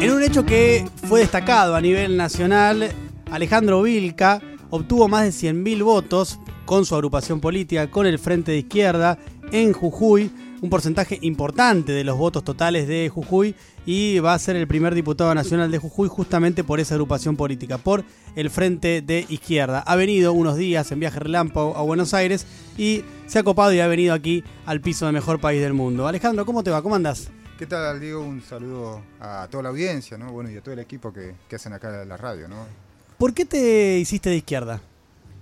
En un hecho que fue destacado a nivel nacional, Alejandro Vilca obtuvo más de 100.000 votos con su agrupación política, con el Frente de Izquierda, en Jujuy, un porcentaje importante de los votos totales de Jujuy y va a ser el primer diputado nacional de Jujuy justamente por esa agrupación política, por el Frente de Izquierda. Ha venido unos días en viaje relámpago a Buenos Aires y se ha copado y ha venido aquí al piso de mejor país del mundo. Alejandro, ¿cómo te va? ¿Cómo andas? ¿Qué tal, Diego? Un saludo a toda la audiencia, ¿no? Bueno, y a todo el equipo que, que hacen acá la radio, ¿no? ¿Por qué te hiciste de izquierda?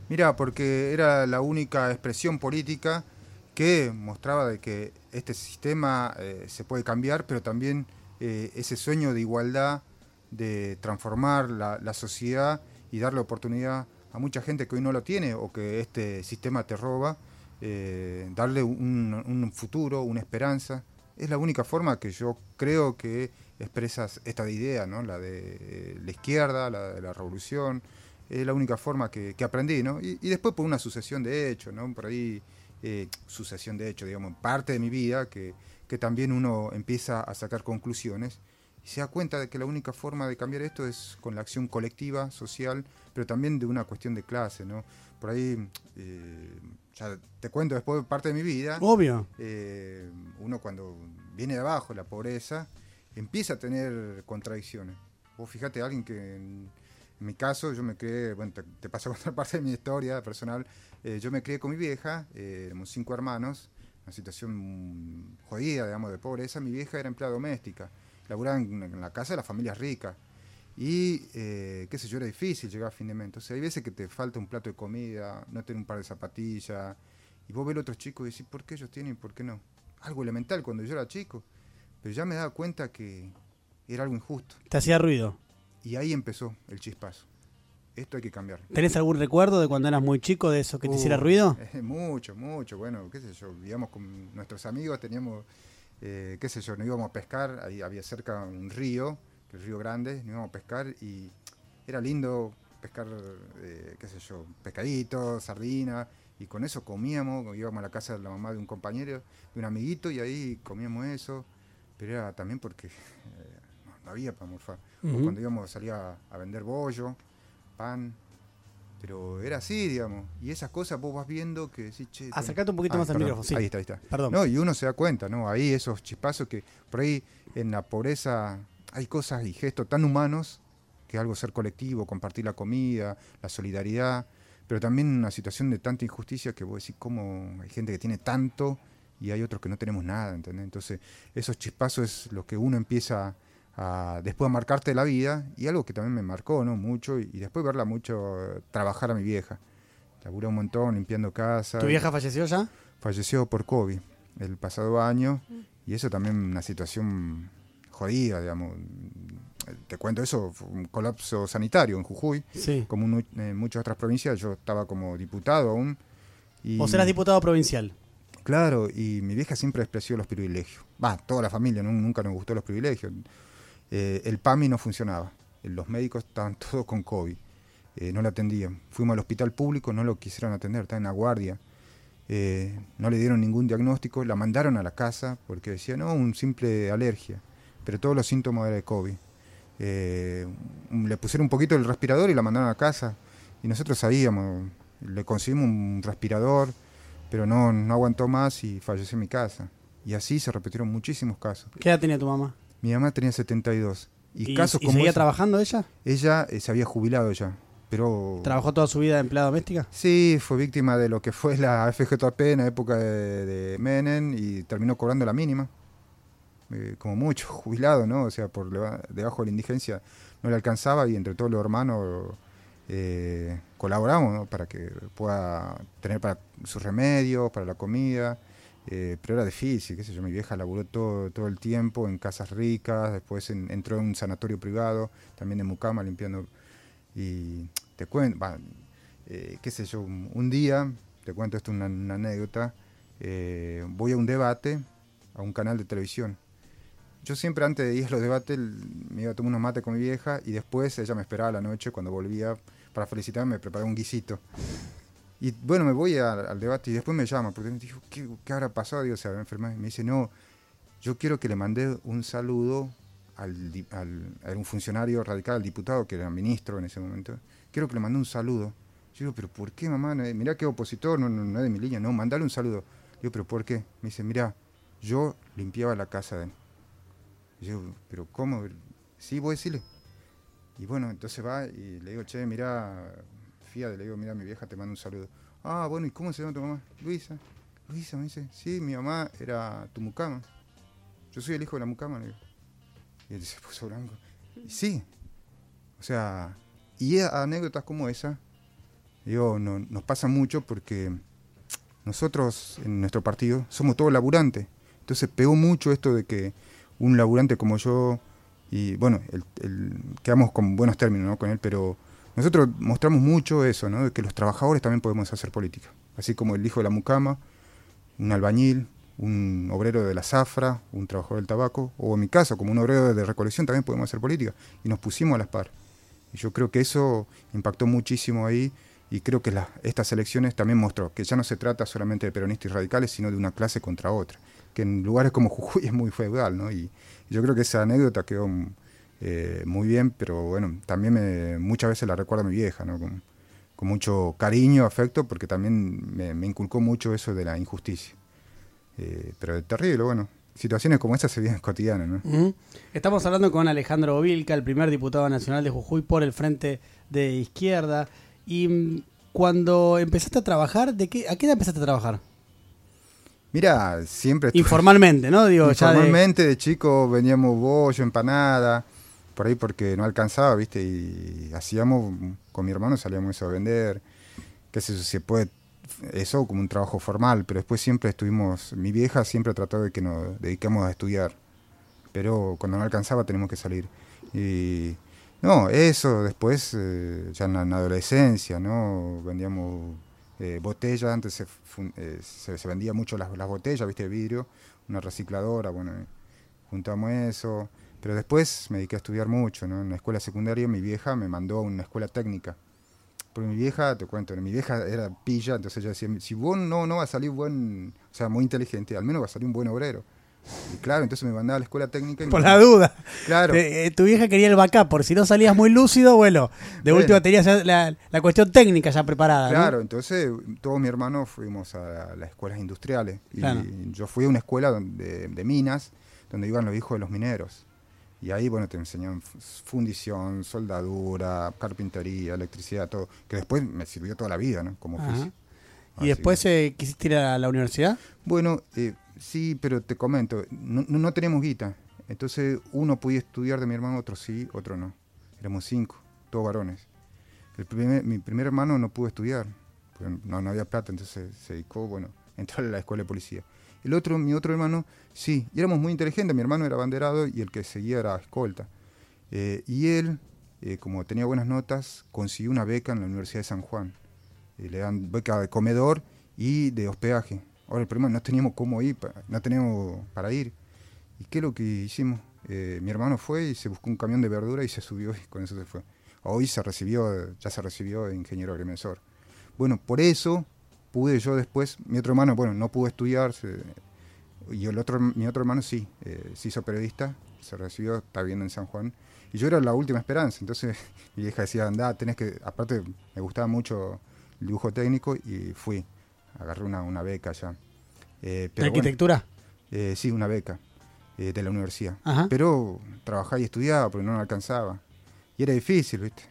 Mira, porque era la única expresión política que mostraba de que este sistema eh, se puede cambiar, pero también eh, ese sueño de igualdad, de transformar la, la, sociedad y darle oportunidad a mucha gente que hoy no lo tiene o que este sistema te roba, eh, darle un, un, futuro, una esperanza. Es la única forma que yo creo que expresas esta idea, ¿no? la de la izquierda, la de la revolución. Es la única forma que, aprendí, ¿no? Y, y, después por una sucesión de hechos, ¿no? Por ahí eh, sucesión de hechos, digamos, parte de mi vida, que, que, también uno empieza a sacar conclusiones y se da cuenta de que la única forma de cambiar esto es con la acción colectiva, social, pero también de una cuestión de clase, ¿no? Por ahí, eh, te cuento después parte de mi vida. Obvio. Eh, uno cuando viene de abajo, la pobreza, empieza a tener contradicciones. Vos fíjate, alguien que... En, en mi caso, yo me crié, bueno, te, te paso a contar parte de mi historia personal. Eh, yo me crié con mi vieja, eh, éramos cinco hermanos, una situación jodida, digamos, de pobreza. Mi vieja era empleada doméstica, laburaba en, en la casa de las familias ricas. Y, eh, qué sé yo, era difícil llegar a fin de mes. Entonces, hay veces que te falta un plato de comida, no tener un par de zapatillas. Y vos ves a otros chicos y decís, ¿por qué ellos tienen y por qué no? Algo elemental cuando yo era chico. Pero ya me daba cuenta que era algo injusto. ¿Te hacía ruido? Y ahí empezó el chispazo. Esto hay que cambiar. ¿Tenés algún recuerdo de cuando eras muy chico de eso que te hiciera ruido? Eh, mucho, mucho. Bueno, qué sé yo, vivíamos con nuestros amigos, teníamos, eh, qué sé yo, nos íbamos a pescar, ahí había cerca un río, el río Grande, nos íbamos a pescar y era lindo pescar, eh, qué sé yo, pescaditos, sardinas, y con eso comíamos, íbamos a la casa de la mamá de un compañero, de un amiguito, y ahí comíamos eso, pero era también porque no había para morfar. Uh -huh. Cuando íbamos salía a, a, vender bollo, pan, pero era así, digamos. Y esas cosas vos vas viendo que sí, che. Acercate un poquito ah, más al micrófono, sí. Ahí está, ahí está. Perdón. No, y uno se da cuenta, ¿no? Ahí esos chispazos que por ahí en la pobreza hay cosas y gestos tan humanos que algo ser colectivo, compartir la comida, la solidaridad, pero también una situación de tanta injusticia que vos decís cómo hay gente que tiene tanto y hay otros que no tenemos nada, ¿entendés? Entonces, esos chispazos es lo que uno empieza a, después a marcarte la vida y algo que también me marcó, ¿no? Mucho y, y después verla mucho trabajar a mi vieja. Laburé un montón limpiando casa. ¿Tu vieja falleció ya? Falleció por COVID el pasado año y eso también una situación jodida, digamos. Te cuento eso, fue un colapso sanitario en Jujuy, sí. como en, en muchas otras provincias. Yo estaba como diputado aún. Y, ¿Vos eras diputado provincial? Claro, y mi vieja siempre despreció los privilegios. Va, toda la familia, ¿no? nunca nos gustó los privilegios. Eh, el PAMI no funcionaba. Los médicos estaban todos con COVID. Eh, no lo atendían. Fuimos al hospital público, no lo quisieron atender, estaba en la guardia. Eh, no le dieron ningún diagnóstico, la mandaron a la casa porque decía, no, un simple alergia. Pero todos los síntomas eran de COVID. Eh, le pusieron un poquito el respirador y la mandaron a casa. Y nosotros sabíamos, le conseguimos un respirador, pero no, no aguantó más y falleció en mi casa. Y así se repitieron muchísimos casos. ¿Qué edad tenía tu mamá? Mi mamá tenía 72. ¿Y, ¿Y casos ¿y como seguía esa, trabajando ella? Ella eh, se había jubilado ya. Pero, ¿Trabajó toda su vida de empleada doméstica? Sí, fue víctima de lo que fue la FGTP en la época de, de Menem y terminó cobrando la mínima. Eh, como mucho, jubilado, ¿no? O sea, por debajo de la indigencia no le alcanzaba y entre todos los hermanos eh, colaboramos ¿no? para que pueda tener para sus remedios, para la comida. Eh, pero era difícil, qué sé yo, mi vieja laburó todo, todo el tiempo en casas ricas, después en, entró en un sanatorio privado, también en Mucama limpiando. Y te cuento, eh, qué sé yo, un, día, te cuento esto una, anécdota, voy a un debate, a un canal de televisión. Yo siempre antes de ir a los debates me iba a tomar unos mates con mi vieja y después ella me esperaba a la noche cuando volvía para felicitarme, me preparó un guisito. Y bueno, me voy al debate y después me llama, porque me dijo, ¿qué, habrá pasado? Digo, se habrá enfermado. Y me dice, no, yo quiero que le mande un saludo al, al- a un funcionario radical, al diputado, que era ministro en ese momento, quiero que le mande un saludo. Yo digo, pero ¿por qué, mamá? Mirá que opositor, no, no, no es de mi línea, no, mandale un saludo. Digo, pero ¿por qué? Me dice, mirá, yo limpiaba la casa de él. Y yo, pero ¿cómo? Sí, voy a decirle. Y bueno, entonces va y le digo, che, mirá, fíjate, le digo, mirá, mi vieja te manda un saludo. Ah, bueno, ¿y cómo se llama tu mamá? Luisa. Luisa, me dice, sí, mi mamá era tu mucama. Yo soy el hijo de la mucama, le digo. Y él se puso blanco. Y sí. O sea, y anécdotas como esa, digo, no, nos pasa mucho porque nosotros en nuestro partido somos todos laburantes. Entonces pegó mucho esto de que un laburante como yo, y bueno, el, el- quedamos con buenos términos ¿no? con él, pero nosotros mostramos mucho eso, ¿no? de que los trabajadores también podemos hacer política. Así como el hijo de la mucama, un albañil, un obrero de la zafra, un trabajador del tabaco, o en mi caso, como un obrero de recolección, también podemos hacer política. Y nos pusimos a las par. Y yo creo que eso impactó muchísimo ahí y creo que la- estas elecciones también mostró que ya no se trata solamente de peronistas y radicales, sino de una clase contra otra, que en lugares como Jujuy es muy feudal, ¿no? Y, yo creo que esa anécdota quedó mm, eh, muy bien, pero bueno, también me- muchas veces la recuerda mi vieja, ¿no? Con, mucho cariño, afecto, porque también me, inculcó mucho eso de la injusticia. Eh, pero es terrible, bueno, situaciones como esas se viven cotidianas, ¿no? Estamos hablando con Alejandro Vilca, el primer diputado nacional de Jujuy por el Frente de Izquierda. Y mm, cuando empezaste a trabajar, ¿de qué, ¿a qué edad empezaste a trabajar? Mira, siempre Informalmente, ¿no? Digo, de- Informalmente de chico veníamos bollo, empanada, por ahí porque no alcanzaba, ¿viste? Y hacíamos, con mi hermano salíamos eso a vender, qué sé yo, se puede, eso como un trabajo formal, pero después siempre estuvimos, mi vieja siempre trató de que nos dediquemos a estudiar, pero cuando no alcanzaba tenemos que salir. Y no, eso después, eh, ya en la, en la adolescencia, ¿no? Vendíamos eh, botellas, antes se, eh, se, vendía mucho las, las botellas, ¿viste? De vidrio, una recicladora, bueno, eh, juntamos eso. Pero después me dediqué a estudiar mucho, ¿no? En la escuela secundaria mi vieja me mandó a una escuela técnica. Porque mi vieja, te cuento, mi vieja era pilla, entonces ella decía, si vos no, no va a salir buen, o sea, muy inteligente, al menos va a salir un buen obrero. Y claro, entonces me mandaba a la escuela técnica. Y por me- la duda. Claro. Te- eh, tu vieja quería el backup, por si no salías muy lúcido, bueno, de Bueno. última tenías la, la cuestión técnica ya preparada. ¿no? Claro, entonces todos mis hermanos fuimos a las escuelas industriales. Y Claro. yo fui a una escuela donde- de, minas, donde iban los hijos de los mineros. Y ahí, bueno, te enseñaban f- fundición, soldadura, carpintería, electricidad, todo. Que después me sirvió toda la vida, ¿no? Como oficio. ¿Y después eh, quisiste ir a la universidad? Bueno, eh, sí, pero te comento, no, no, tenemos guita. Entonces uno podía estudiar de mi hermano, otro sí, otro no. Éramos cinco, todos varones. El primer, mi primer hermano no pudo estudiar, porque no, no había plata, entonces se dedicó, bueno, entró a la escuela de policía. El otro, mi otro hermano, sí, y éramos muy inteligentes, mi hermano era banderado y el que seguía era escolta. Eh, y él, eh, como tenía buenas notas, consiguió una beca en la Universidad de San Juan. Eh, le dan beca de comedor y de hospedaje. Ahora el problema no teníamos cómo ir, no teníamos para ir. ¿Y qué es lo que hicimos? Eh, mi hermano fue y se buscó un camión de verdura y se subió y con eso se fue. Hoy se recibió, ya se recibió ingeniero agrimensor. Bueno, por eso pude yo después, mi otro hermano, bueno, no pudo estudiar, se- y el otro, mi otro hermano sí, eh, se hizo periodista, se recibió, está viviendo en San Juan. Y yo era la última esperanza, entonces mi vieja decía, anda, tenés que, aparte me gustaba mucho el dibujo técnico y fui, agarré una, una beca allá. Eh, ¿De pero bueno, arquitectura? eh, sí, una beca eh, de la universidad. Ajá. Pero trabajaba y estudiaba porque no me alcanzaba. Y era difícil, ¿viste?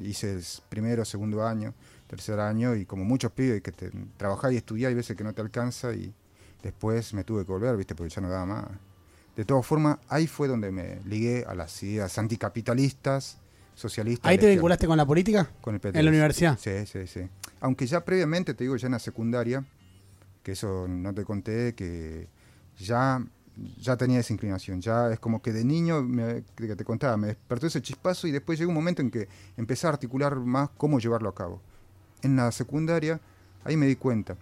Hice el primero, segundo año, tercer año y como muchos pibes que te, trabajás y estudiás y veces que no te alcanza y después me tuve que volver, ¿viste? Porque ya no daba más. De todas formas, ahí fue donde me ligué a las ideas anticapitalistas, socialistas. ¿Ahí te vinculaste con la política? con el ¿En la universidad? Sí, sí, sí. Aunque ya previamente, te digo, ya en la secundaria, que eso no te conté, que ya, ya tenía esa inclinación. Ya es como que de niño, me, que te contaba, me despertó ese chispazo y después llegó un momento en que empecé a articular más cómo llevarlo a cabo. En la secundaria, ahí me di cuenta.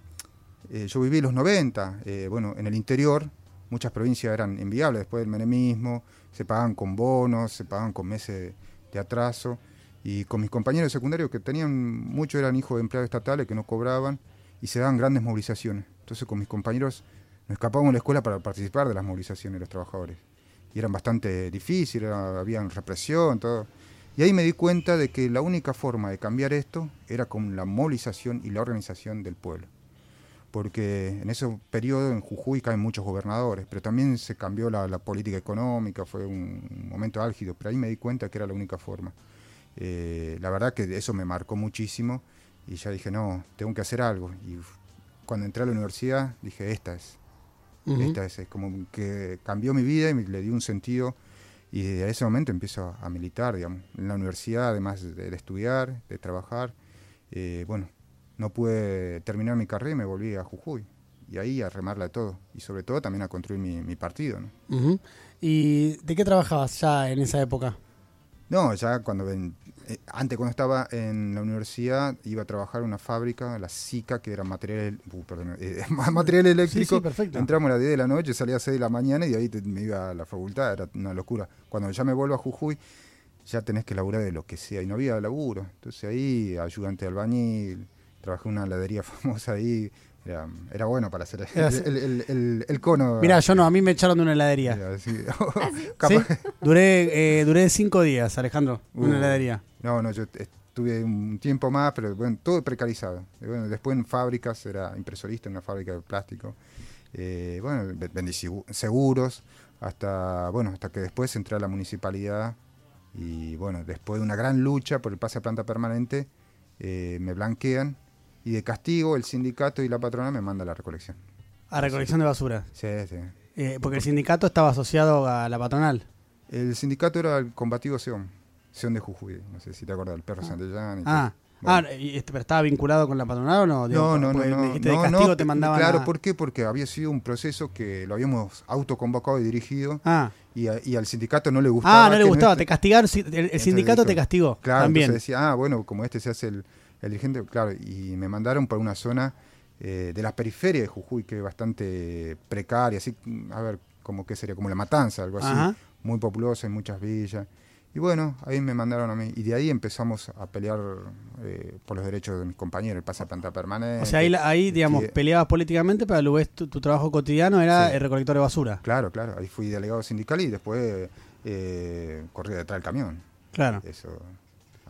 Eh, yo viví los 90, eh, bueno, en el interior, muchas provincias eran inviables después del menemismo, se pagaban con bonos, se pagaban con meses de atraso. Y con mis compañeros de secundario, que tenían, muchos eran hijos de empleados estatales que no cobraban, y se daban grandes movilizaciones. Entonces con mis compañeros nos escapábamos de la escuela para participar de las movilizaciones de los trabajadores. y eran bastante difíciles, había represión, todo. Y ahí me di cuenta de que la única forma de cambiar esto era con la movilización y la organización del pueblo. Porque en ese periodo en Jujuy caen muchos gobernadores, pero también se cambió la, política económica, fue un momento álgido, pero ahí me di cuenta que era la única forma. Eh, la verdad que eso me marcó muchísimo y ya dije, no, tengo que hacer algo. Y cuando entré a la universidad dije, esta es. Esta es, es, como que cambió mi vida y me, le dio un sentido y desde ese momento empiezo a militar, digamos, en la universidad, además de, estudiar, de trabajar. Eh, bueno, no pude terminar mi carrera y me volví a Jujuy. Y ahí a remarla de todo. Y sobre todo también a construir mi, partido. ¿Y de qué trabajabas ya en esa época? No, ya cuando ven, eh, antes cuando estaba en la universidad iba a trabajar en una fábrica, la SICA, que era material, uh, eh, material eléctrico. Sí, perfecto. Entramos a las 10 de la noche, salía a las 6 de la mañana y de ahí me iba a la facultad, era una locura. Cuando ya me vuelvo a Jujuy, ya tenés que laburar de lo que sea y no había laburo. Entonces ahí, ayudante de albañil, trabajé en una heladería famosa ahí, era, bueno para hacer el, cono. Mira, yo no, a mí me echaron de una heladería. ¿Ah, duré, eh, duré cinco días, Alejandro, en una uh. heladería. No, no, yo estuve un tiempo más, pero bueno, todo precarizado. Bueno, después en fábricas, era impresorista en una fábrica de plástico. Eh, bueno, vendí seguros, hasta, bueno, hasta que después entré a la municipalidad y bueno, después de una gran lucha por el pase a planta permanente, eh, me blanquean y de castigo el sindicato y la patrona me manda la recolección. ¿A recolección de basura? Sí, sí. Eh, porque el sindicato estaba asociado a la patronal. El sindicato era el combativo Seón, Seón de Jujuy, no sé si te acuerdas, el perro ah. Santellán. ah, Ah, este, ¿pero estaba vinculado con la patronal o no? no, no, no, no, de castigo te mandaban Claro, ¿por qué? Porque había sido un proceso que lo habíamos autoconvocado y dirigido ah. y, al sindicato no le gustaba. Ah, no le gustaba, te castigaron, el, sindicato te castigó. Claro, también. entonces decía, ah, bueno, como este se hace el, el dirigente, claro, y me mandaron por una zona eh, de la periferia de Jujuy, que es bastante precaria, así, a ver, como que sería como la matanza, algo así, muy populosa, en muchas villas. Y bueno, ahí me mandaron a mí. Y de ahí empezamos a pelear eh, por los derechos de mis compañeros, el pasaplanta permanente. O sea, ahí, ahí digamos, peleabas políticamente, pero a lo vez tu, trabajo cotidiano era el recolector de basura. Claro, claro. Ahí fui delegado sindical y después eh, corrí detrás del camión. Claro. Eso,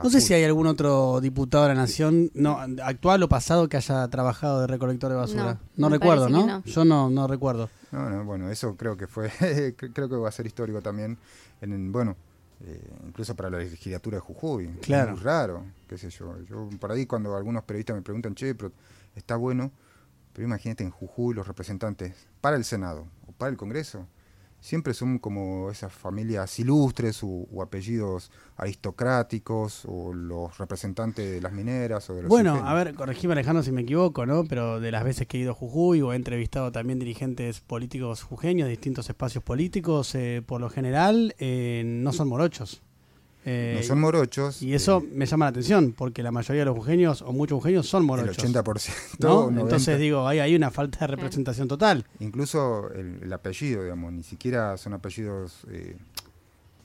no sé si hay algún otro diputado de la Nación, no actual o pasado, que haya trabajado de recolector de basura. No, recuerdo, ¿no? Yo no, no recuerdo. No, no, bueno, eso creo que fue, creo que va a ser histórico también. En, bueno, eh, incluso para la legislatura de Jujuy. Claro. Es muy raro, qué sé yo. Yo por ahí cuando algunos periodistas me preguntan, che, pero está bueno, pero imagínate en Jujuy los representantes para el Senado o para el Congreso siempre son como esas familias ilustres o, apellidos aristocráticos o los representantes de las mineras o de los Bueno, a ver, corregime Alejandro si me equivoco, ¿no? Pero de las veces que he ido a Jujuy o he entrevistado también dirigentes políticos jujeños de distintos espacios políticos, eh, por lo general eh, no son morochos. Eh, no son morochos. Y eso me llama la atención, porque la mayoría de los jujeños, o muchos jujeños, son morochos. El 80%. Entonces digo, hay, hay una falta de representación total. Incluso el, apellido, digamos, ni siquiera son apellidos, eh,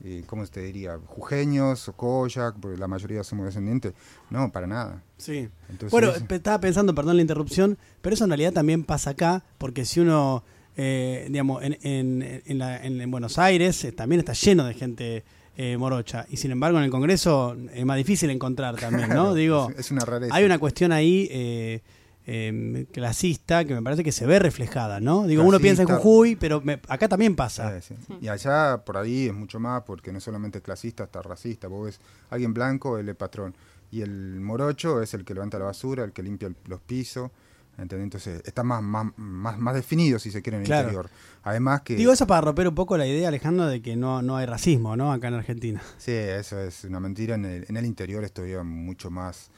eh, ¿cómo te diría? Jujeños o Koyak, porque la mayoría somos descendientes. No, para nada. Sí. bueno, estaba pensando, perdón la interrupción, pero eso en realidad también pasa acá, porque si uno, digamos, en, en, en Buenos Aires también está lleno de gente eh, morocha. Y sin embargo, en el Congreso es más difícil encontrar también, ¿no? Digo, es una rareza. Hay una cuestión ahí eh, em, clasista que me parece que se ve reflejada, ¿no? Digo, uno piensa en Jujuy, pero acá también pasa. Y allá por ahí es mucho más, porque no solamente es clasista, hasta racista. Vos ves alguien blanco, él es patrón. Y el morocho es el que levanta la basura, el que limpia los pisos. Entonces está más, más, más, definido, si se quiere, en el interior. Además que... Digo eso para romper un poco la idea, Alejandro, de que no, no hay racismo, ¿no? Acá en Argentina. Sí, eso es una mentira. En el, en el interior es todavía mucho más,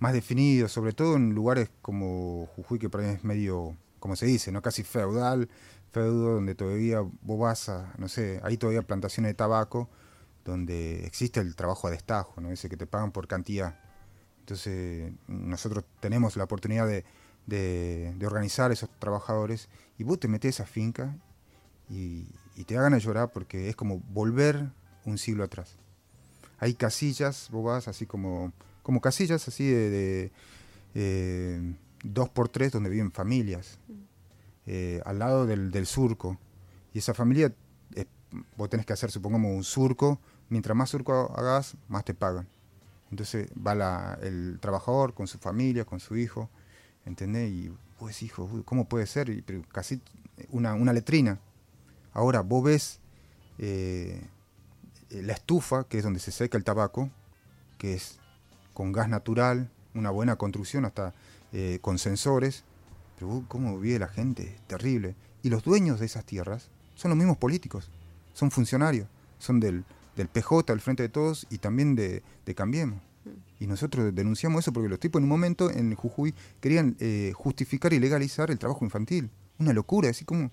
más definido, sobre todo en lugares como Jujuy, que por ahí es medio, como se dice, ¿no? Casi feudal, feudo, donde todavía vos vas a, no sé, hay todavía plantaciones de tabaco, donde existe el trabajo a destajo, ¿no? Ese que te pagan por cantidad. Entonces, nosotros tenemos la oportunidad de de, organizar a esos trabajadores y vos te metes a esa finca y, te hagan a llorar porque es como volver un siglo atrás. Hay casillas, vos vas así como, como casillas así de, eh, dos por tres donde viven familias, eh, al lado del, surco. Y esa familia es vos tenés que hacer, supongamos, un surco, mientras más surco hagas, más te pagan. Entonces va la, el trabajador con su familia, con su hijo, ¿entendés? Y pues hijo, ¿cómo puede ser? Casi una, una, letrina. Ahora vos ves eh, la estufa, que es donde se seca el tabaco, que es con gas natural, una buena construcción, hasta eh, con sensores. Pero cómo vive la gente, terrible. Y los dueños de esas tierras son los mismos políticos, son funcionarios, son del, del PJ, del Frente de Todos y también de, de Cambiemos. Y nosotros denunciamos eso porque los tipos en un momento en Jujuy querían eh, justificar y legalizar el trabajo infantil. Una locura, así como...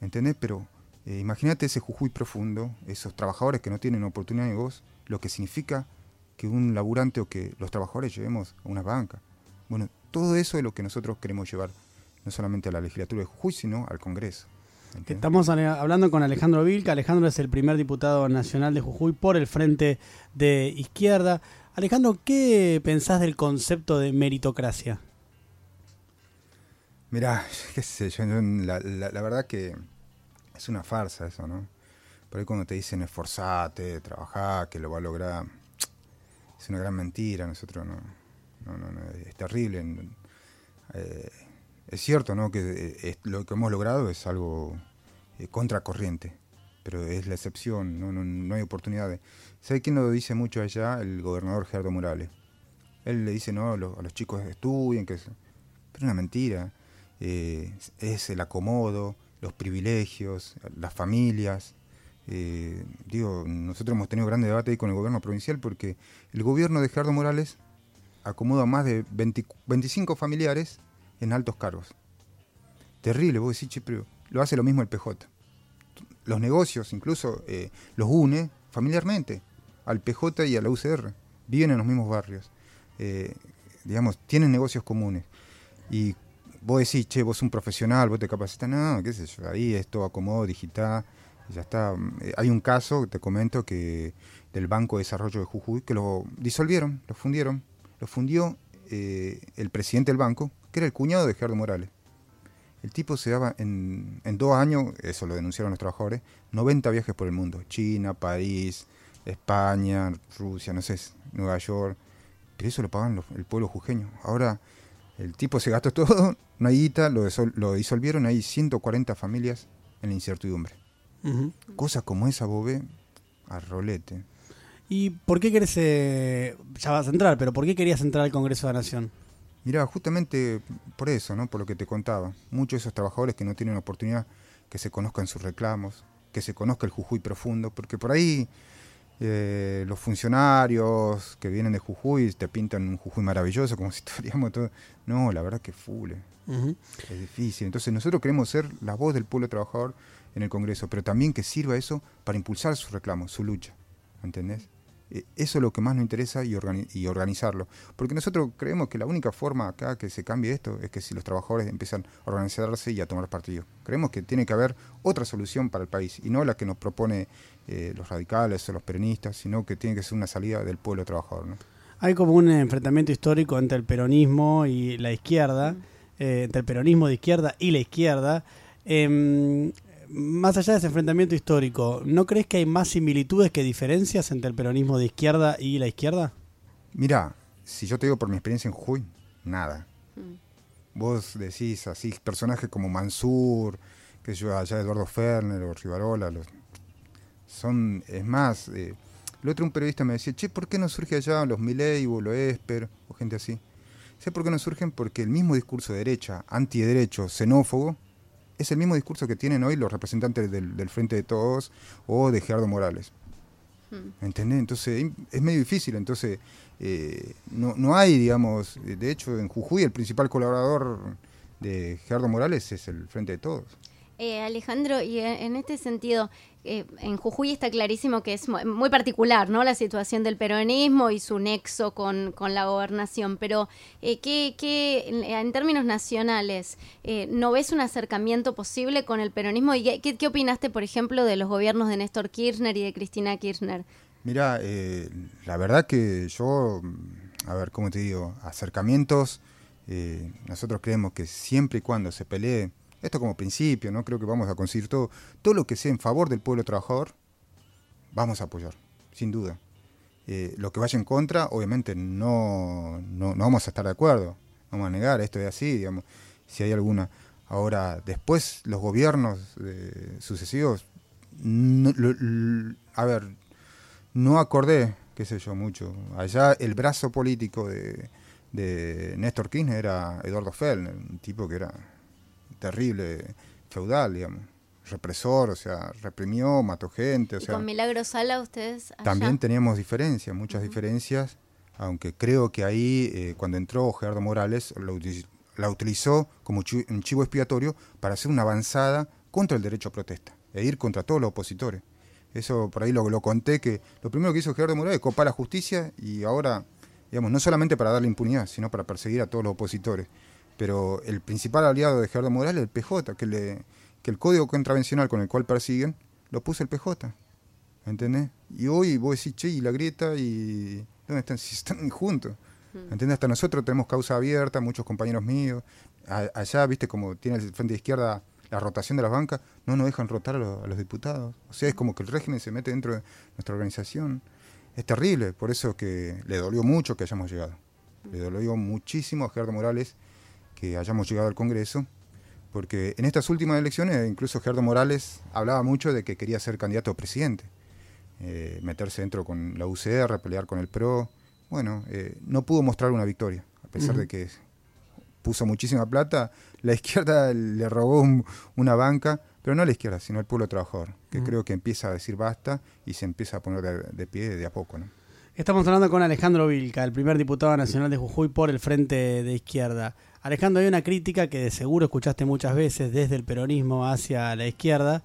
¿Entendés? Pero eh, imagínate ese Jujuy profundo, esos trabajadores que no tienen oportunidad de voz, lo que significa que un laburante o que los trabajadores llevemos a una banca. Bueno, todo eso es lo que nosotros queremos llevar, no solamente a la legislatura de Jujuy, sino al Congreso. Estamos hablando con Alejandro Vilca. Alejandro es el primer diputado nacional de Jujuy por el Frente de Izquierda. Alejandro, ¿qué pensás del concepto de meritocracia? Mirá, qué sé yo, la, verdad que es una farsa eso, ¿no? Por ahí cuando te dicen esforzate, trabajá, que lo va a lograr, es una gran mentira, nosotros no, no, no, es terrible. Eh, es cierto, ¿no? Que eh, lo que hemos logrado es algo eh, contracorriente, pero es la excepción, no, hay oportunidades. ¿Sabe quién lo dice mucho allá? El gobernador Gerardo Morales. Él le dice, no, a los, chicos estudien, que es... Pero es una mentira. Eh, es el acomodo, los privilegios, las familias. digo, nosotros hemos tenido grande debate ahí con el gobierno provincial porque el gobierno de Gerardo Morales acomoda más de 25 familiares en altos cargos. Terrible, vos decís, che, pero lo hace lo mismo el PJ. Los negocios incluso eh, los une familiarmente al PJ y a la UCR. Viven en los mismos barrios. Eh, digamos, tienen negocios comunes. Y vos decís, che, vos un profesional, vos te capacitas. No, qué sé yo, ahí es todo acomodo digital. Ya está. Eh, hay un caso, te comento, que del Banco de Desarrollo de Jujuy, que lo disolvieron, lo fundieron. Lo fundió el presidente del banco, que era el cuñado de Gerardo Morales. El tipo se daba en, dos años, eso lo denunciaron los trabajadores, 90 viajes por el mundo. China, París, España, Rusia, no sé, Nueva York. Pero eso lo pagaban el pueblo jujeño. Ahora el tipo se gastó todo, una guita, lo, lo disolvieron, hay 140 familias en la incertidumbre. Cosas como esa, Bobé, a rolete. ¿Y por qué querés, eh, ya vas a entrar, pero por qué querías entrar al Congreso de la Nación? Mira, justamente por eso, ¿no? Por lo que te contaba. Muchos de esos trabajadores que no tienen oportunidad que se conozcan sus reclamos, que se conozca el Jujuy profundo, porque por ahí eh, los funcionarios que vienen de Jujuy te pintan un Jujuy maravilloso, como si estaríamos todo. No, la verdad que fule. Es difícil. Entonces nosotros queremos ser la voz del pueblo trabajador en el Congreso, pero también que sirva eso para impulsar sus reclamos, su lucha. ¿Entendés? Eh, eso es lo que más nos interesa y, organizarlo. Porque nosotros creemos que la única forma acá que se cambie esto es que si los trabajadores empiezan a organizarse y a tomar partido. Creemos que tiene que haber otra solución para el país y no la que nos propone eh, los radicales o los peronistas, sino que tiene que ser una salida del pueblo trabajador. Hay como un enfrentamiento histórico entre el peronismo y la izquierda, eh, entre el peronismo de izquierda y la izquierda. Em, más allá de ese enfrentamiento histórico, ¿no crees que hay más similitudes que diferencias entre el peronismo de izquierda y la izquierda? Mira, si yo te digo por mi experiencia en Jujuy, nada. Mm. Vos decís así, personajes como Mansur, que yo allá Eduardo Ferner o Rivarola, los, son, es más, eh, el otro un periodista me decía, che, ¿por qué no surge allá los Milei o los Esper o gente así? ¿Sé por qué no surgen? Porque el mismo discurso de derecha, antiderecho, xenófobo, es el mismo discurso que tienen hoy los representantes del, Frente de Todos o de Gerardo Morales. Hmm. ¿Entendés? Entonces es medio difícil, entonces eh, no, no hay, digamos, de hecho en Jujuy el principal colaborador de Gerardo Morales es el Frente de Todos. Eh, Alejandro, y en este sentido, eh, en Jujuy está clarísimo que es muy particular, ¿no? La situación del peronismo y su nexo con, la gobernación. Pero, eh, ¿qué, en términos nacionales, eh, ¿no ves un acercamiento posible con el peronismo? ¿Y qué, qué, opinaste, por ejemplo, de los gobiernos de Néstor Kirchner y de Cristina Kirchner? Mira, la verdad que yo, a ver, ¿cómo te digo? Acercamientos, nosotros creemos que siempre y cuando se pelee Esto como principio, ¿no? Creo que vamos a conseguir todo. Todo lo que sea en favor del pueblo trabajador, vamos a apoyar, sin duda. Eh, lo que vaya en contra, obviamente no, no, vamos a estar de acuerdo. Vamos a negar, esto es así, digamos, si hay alguna. Ahora, después los gobiernos eh, sucesivos, a ver, no acordé, qué sé yo, mucho. Allá el brazo político de, de Néstor Kirchner era Eduardo Fellner, un tipo que era terrible, feudal, digamos represor, o sea, reprimió, mató gente. O sea, con Milagro Sala ustedes También teníamos diferencias, muchas diferencias, aunque creo que ahí, eh, cuando entró Gerardo Morales, la utilizó como un chivo expiatorio para hacer una avanzada contra el derecho a protesta e ir contra todos los opositores. Eso por ahí lo, lo conté, que lo primero que hizo Gerardo Morales es copar la justicia y ahora, digamos, no solamente para darle impunidad, sino para perseguir a todos los opositores. Pero el principal aliado de Gerardo Morales es el PJ, que le que el código contravencional con el cual persiguen lo puso el PJ. ¿Entendés? Y hoy vos decís, che, y la grieta, y. ¿Dónde están? Si están juntos. Mm. ¿Entendés? Hasta nosotros tenemos causa abierta, muchos compañeros míos. allá, viste, como tiene el frente de izquierda la rotación de las bancas, no nos dejan rotar a, los diputados. O sea, es como que el régimen se mete dentro de nuestra organización. Es terrible, por eso que le dolió mucho que hayamos llegado. Le dolió muchísimo a Gerardo Morales que hayamos llegado al Congreso porque en estas últimas elecciones incluso Gerardo Morales hablaba mucho de que quería ser candidato a presidente, eh, meterse dentro con la UCR, pelear con el PRO. Bueno, eh, no pudo mostrar una victoria, a pesar de que puso muchísima plata. La izquierda le robó una banca, pero no a la izquierda, sino al pueblo trabajador, que creo que empieza a decir basta y se empieza a poner de, pie de a poco. ¿no? Estamos hablando con Alejandro Vilca, el primer diputado nacional de Jujuy por el Frente de Izquierda. Alejandro, hay una crítica que de seguro escuchaste muchas veces desde el peronismo hacia la izquierda,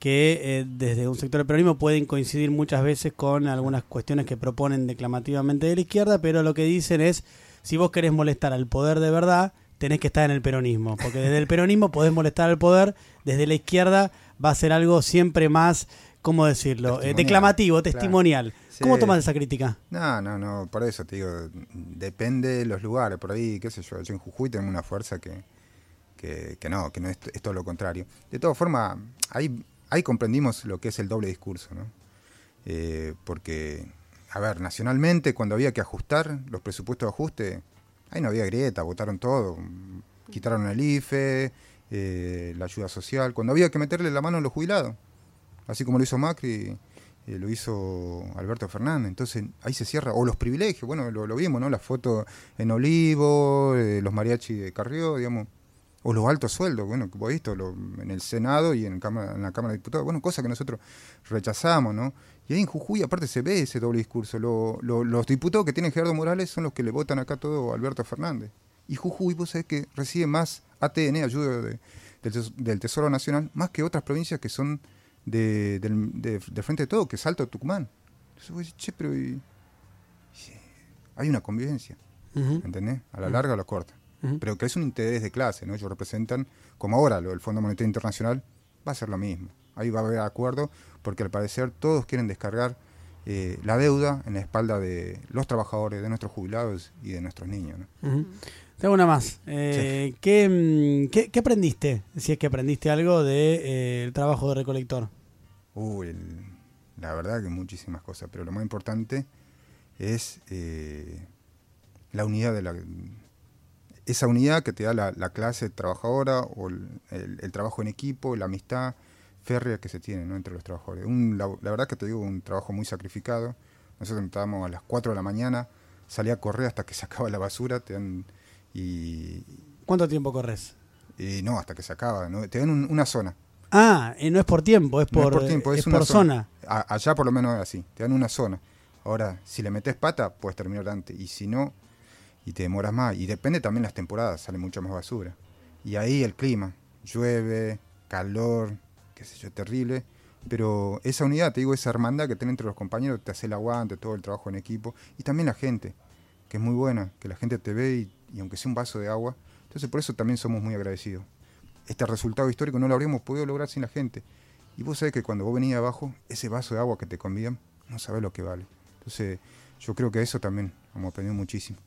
que eh, desde un sector del peronismo pueden coincidir muchas veces con algunas cuestiones que proponen declamativamente de la izquierda, pero lo que dicen es, si vos querés molestar al poder de verdad, tenés que estar en el peronismo, porque desde el peronismo podés molestar al poder, desde la izquierda va a ser algo siempre más, ¿cómo decirlo?, eh, declamativo, testimonial. ¿Cómo tomas esa crítica? No, no, no, por eso te digo, depende de los lugares, por ahí, qué sé yo, yo en Jujuy tengo una fuerza que, que, no, que no es, todo lo contrario. De todas formas, ahí, ahí comprendimos lo que es el doble discurso, ¿no? Eh, porque, a ver, nacionalmente, cuando había que ajustar los presupuestos de ajuste, ahí no había grieta, votaron todo, quitaron el IFE, eh, la ayuda social, cuando había que meterle la mano a los jubilados, así como lo hizo Macri eh, lo hizo Alberto Fernández, entonces ahí se cierra, o los privilegios, bueno, lo, vimos, ¿no? Las fotos en Olivo, eh, los mariachi de Carrió, digamos, o los altos sueldos, bueno, que vos visto en el Senado y en, cámara, en la Cámara de Diputados, bueno, cosas que nosotros rechazamos, ¿no? Y ahí en Jujuy aparte se ve ese doble discurso, los diputados que tienen Gerardo Morales son los que le votan acá todo a Alberto Fernández. Y Jujuy, vos sabés que recibe más ATN, ayuda del Tesoro Nacional, más que otras provincias que son de, del, frente de todo, que es Alto Tucumán. Entonces che, pero hay una convivencia, ¿entendés? A la larga o a la corta. Pero que es un interés de clase, ¿no? Ellos representan, como ahora lo del Fondo Monetario Internacional, va a ser lo mismo. Ahí va a haber acuerdo, porque al parecer todos quieren descargar eh, la deuda en la espalda de los trabajadores, de nuestros jubilados y de nuestros niños. ¿no? Tengo una más. Eh, mm, ¿qué, qué, aprendiste? Si es que aprendiste algo del de, eh, trabajo de recolector. Uy, la verdad que muchísimas cosas, pero lo más importante es eh, la unidad de la... Esa unidad que te da la, clase trabajadora o el, trabajo en equipo, la amistad férrea que se tiene entre los trabajadores. la, verdad que te digo, un trabajo muy sacrificado. Nosotros estábamos a las 4 de la mañana, salía a correr hasta que se acaba la basura, te dan y, ¿Cuánto tiempo corres? Y no, hasta que se acaba. Te dan una zona. Ah, y no es por tiempo, es por, es por zona. allá por lo menos es así, te dan una zona. Ahora, si le metes pata, puedes terminar antes. Y si no, y te demoras más. Y depende también las temporadas, sale mucha más basura. Y ahí el clima, llueve, calor, qué sé yo, terrible. Pero esa unidad, te digo, esa hermandad que tiene entre los compañeros, te hace el aguante, todo el trabajo en equipo. Y también la gente, que es muy buena, que la gente te ve y y aunque sea un vaso de agua. Entonces por eso también somos muy agradecidos. Este resultado histórico no lo habríamos podido lograr sin la gente. Y vos sabés que cuando vos venís abajo, ese vaso de agua que te convían, no sabés lo que vale. Entonces yo creo que eso también hemos aprendido muchísimo.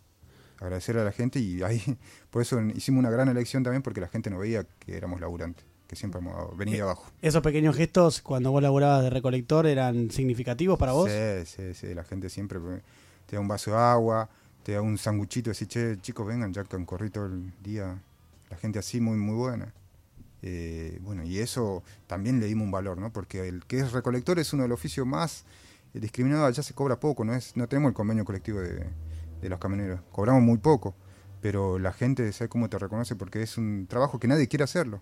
agradecer a la gente y ahí, por eso hicimos una gran elección también porque la gente no veía que éramos laburantes, que siempre hemos venido Eh, abajo. ¿Esos pequeños gestos cuando vos laburabas de recolector eran significativos para vos? Sí, sí, sí, la gente siempre eh, te da un vaso de agua, te da un sanguchito, así, che, chicos, vengan, ya que corrido todo el día. La gente así muy, muy buena. Eh, bueno, y eso también le dimos un valor, ¿no? Porque el que es recolector es uno de los oficios más eh, discriminados, allá se cobra poco, no es no tenemos el convenio colectivo de, de los camioneros, cobramos muy poco, pero la gente sabe cómo te reconoce porque es un trabajo que nadie quiere hacerlo.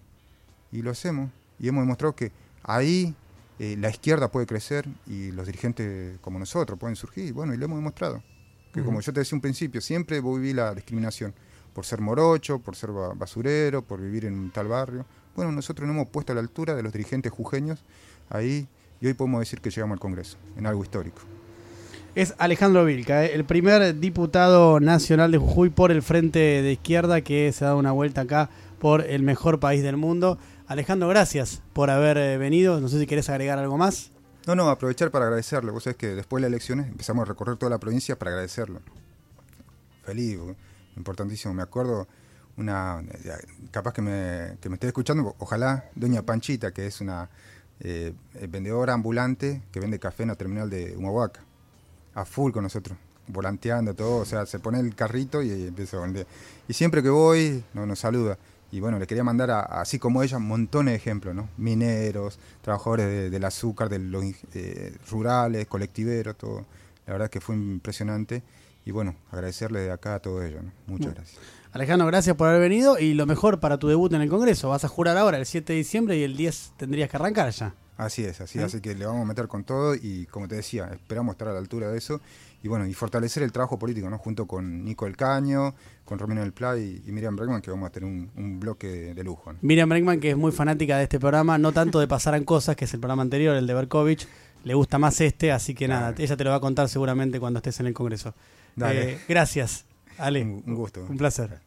Y lo hacemos, y hemos demostrado que ahí eh, la izquierda puede crecer y los dirigentes como nosotros pueden surgir, bueno, y lo hemos demostrado. Que como yo te decía un principio, siempre viví la discriminación por ser morocho, por ser ba- basurero, por vivir en un tal barrio. Bueno, nosotros nos hemos puesto a la altura de los dirigentes jujeños ahí y hoy podemos decir que llegamos al Congreso, en algo histórico. Es Alejandro Vilca, ¿eh? el primer diputado nacional de Jujuy por el Frente de Izquierda que se ha dado una vuelta acá por el mejor país del mundo. Alejandro, gracias por haber eh, venido. No sé si querés agregar algo más. No, no, aprovechar para agradecerle. Vos sabés que después de las elecciones empezamos a recorrer toda la provincia para agradecerlo. Feliz, importantísimo. Me acuerdo una, ya, capaz que me, que me esté escuchando, ojalá, doña Panchita, que es una eh, eh, vendedora ambulante que vende café en la terminal de Humahuaca. A full con nosotros, volanteando todo, o sea, se pone el carrito y empieza a vender. Y siempre que voy, no, nos saluda. Y bueno, le quería mandar, a- así como ella, montones de ejemplos, ¿no? Mineros, trabajadores de- del azúcar, de los eh, rurales, colectiveros, todo. La verdad que fue impresionante. Y bueno, agradecerle de acá a todo ello, ¿no? Muchas gracias. Alejandro, gracias por haber venido y lo mejor para tu debut en el Congreso. Vas a jurar ahora el 7 de diciembre y el 10 tendrías que arrancar ya. Así es, así, ¿Eh? así que le vamos a meter con todo y como te decía, esperamos estar a la altura de eso y bueno, y fortalecer el trabajo político, ¿no? Junto con Nico El Caño, con Romino del Pla y, y Miriam Bregman, que vamos a tener un, un bloque de lujo, ¿no? Miriam Bregman, que es muy fanática de este programa, no tanto de Pasaran Cosas, que es el programa anterior, el de Berkovich, le gusta más este, así que nada, ella te lo va a contar seguramente cuando estés en el Congreso. Dale. Eh, gracias, Ale. Un, un gusto. Un placer.